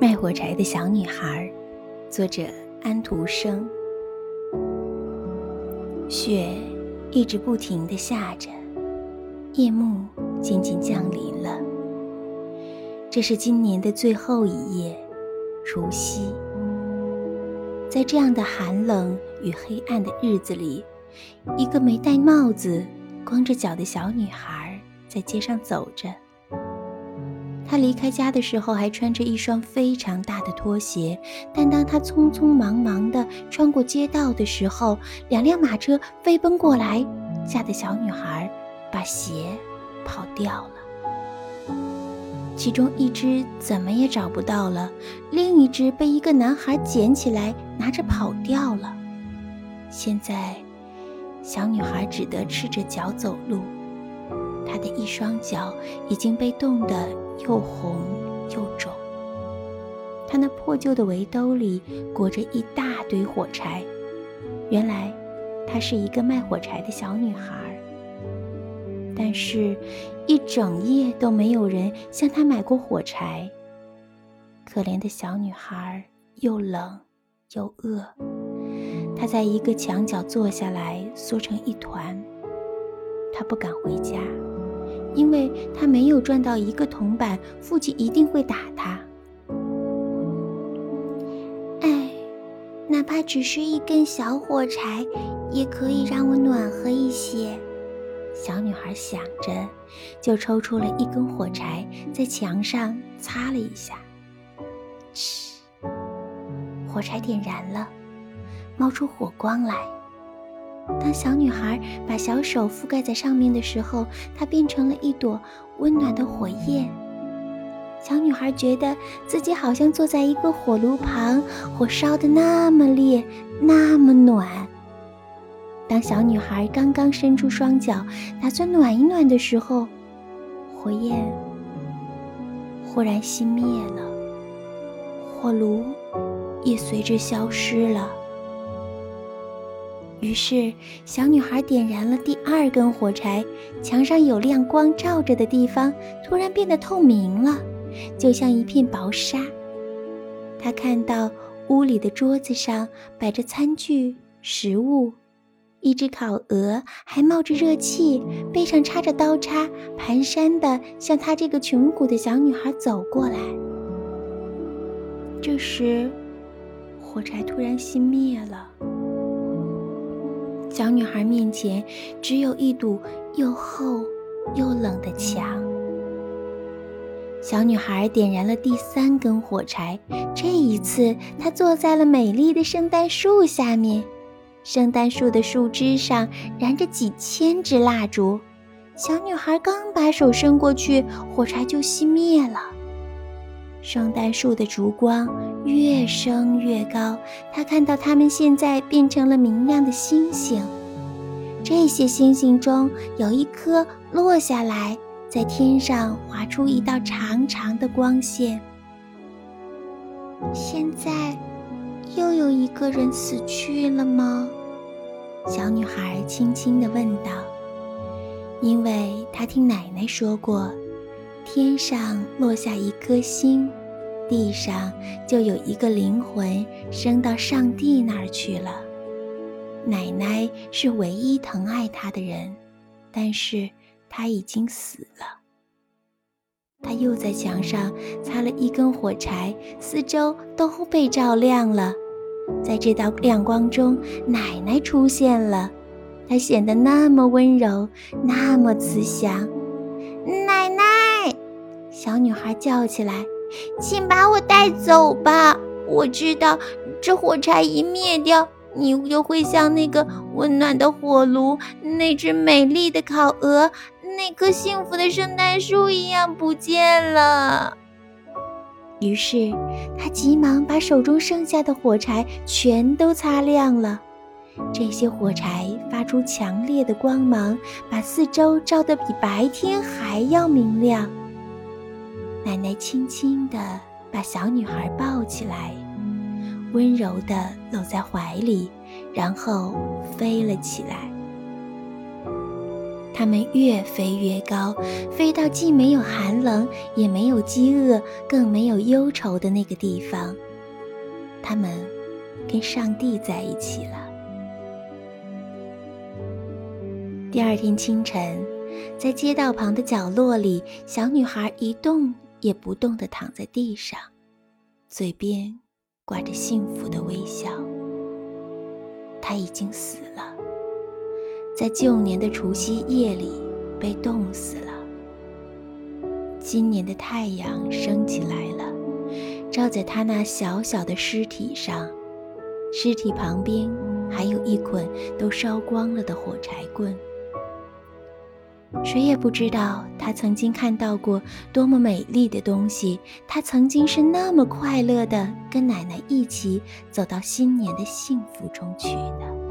卖火柴的小女孩，作者安徒生。雪一直不停的下着，夜幕渐渐降临了。这是今年的最后一夜，除夕。在这样的寒冷与黑暗的日子里，一个没戴帽子、光着脚的小女孩在街上走着。他离开家的时候还穿着一双非常大的拖鞋，但当他匆匆忙忙地穿过街道的时候，两辆马车飞奔过来，吓得小女孩把鞋跑掉了。其中一只怎么也找不到了，另一只被一个男孩捡起来拿着跑掉了。现在，小女孩只得赤着脚走路。的一双脚已经被冻得又红又肿，她那破旧的围兜里裹着一大堆火柴。原来，她是一个卖火柴的小女孩。但是，一整夜都没有人向她买过火柴。可怜的小女孩又冷又饿，她在一个墙角坐下来，缩成一团。她不敢回家。因为他没有赚到一个铜板，父亲一定会打他。哎，哪怕只是一根小火柴，也可以让我暖和一些。小女孩想着，就抽出了一根火柴，在墙上擦了一下。嗤，火柴点燃了，冒出火光来。当小女孩把小手覆盖在上面的时候，它变成了一朵温暖的火焰。小女孩觉得自己好像坐在一个火炉旁，火烧得那么烈，那么暖。当小女孩刚刚伸出双脚，打算暖一暖的时候，火焰忽然熄灭了，火炉也随之消失了。于是，小女孩点燃了第二根火柴，墙上有亮光照着的地方突然变得透明了，就像一片薄纱。她看到屋里的桌子上摆着餐具、食物，一只烤鹅还冒着热气，背上插着刀叉，蹒跚地向她这个穷苦的小女孩走过来。这时，火柴突然熄灭了。小女孩面前只有一堵又厚又冷的墙。小女孩点燃了第三根火柴，这一次她坐在了美丽的圣诞树下面。圣诞树的树枝上燃着几千支蜡烛。小女孩刚把手伸过去，火柴就熄灭了。圣诞树的烛光越升越高，他看到它们现在变成了明亮的星星。这些星星中有一颗落下来，在天上划出一道长长的光线。现在又有一个人死去了吗？小女孩轻轻地问道。因为她听奶奶说过。天上落下一颗星，地上就有一个灵魂升到上帝那儿去了。奶奶是唯一疼爱她的人，但是她已经死了。他又在墙上擦了一根火柴，四周都被照亮了。在这道亮光中，奶奶出现了，她显得那么温柔，那么慈祥。奶奶。小女孩叫起来：“请把我带走吧！我知道，这火柴一灭掉，你就会像那个温暖的火炉、那只美丽的烤鹅、那棵幸福的圣诞树一样不见了。”于是，她急忙把手中剩下的火柴全都擦亮了。这些火柴发出强烈的光芒，把四周照得比白天还要明亮。奶奶轻轻地把小女孩抱起来，温柔地搂在怀里，然后飞了起来。他们越飞越高，飞到既没有寒冷，也没有饥饿，更没有忧愁的那个地方。他们跟上帝在一起了。第二天清晨，在街道旁的角落里，小女孩一动也不动地躺在地上，嘴边挂着幸福的微笑。他已经死了。在旧年的除夕夜里被冻死了。今年的太阳升起来了，照在他那小小的尸体上，尸体旁边还有一捆都烧光了的火柴棍。谁也不知道他曾经看到过多么美丽的东西，他曾经是那么快乐的跟奶奶一起走到新年的幸福中去的。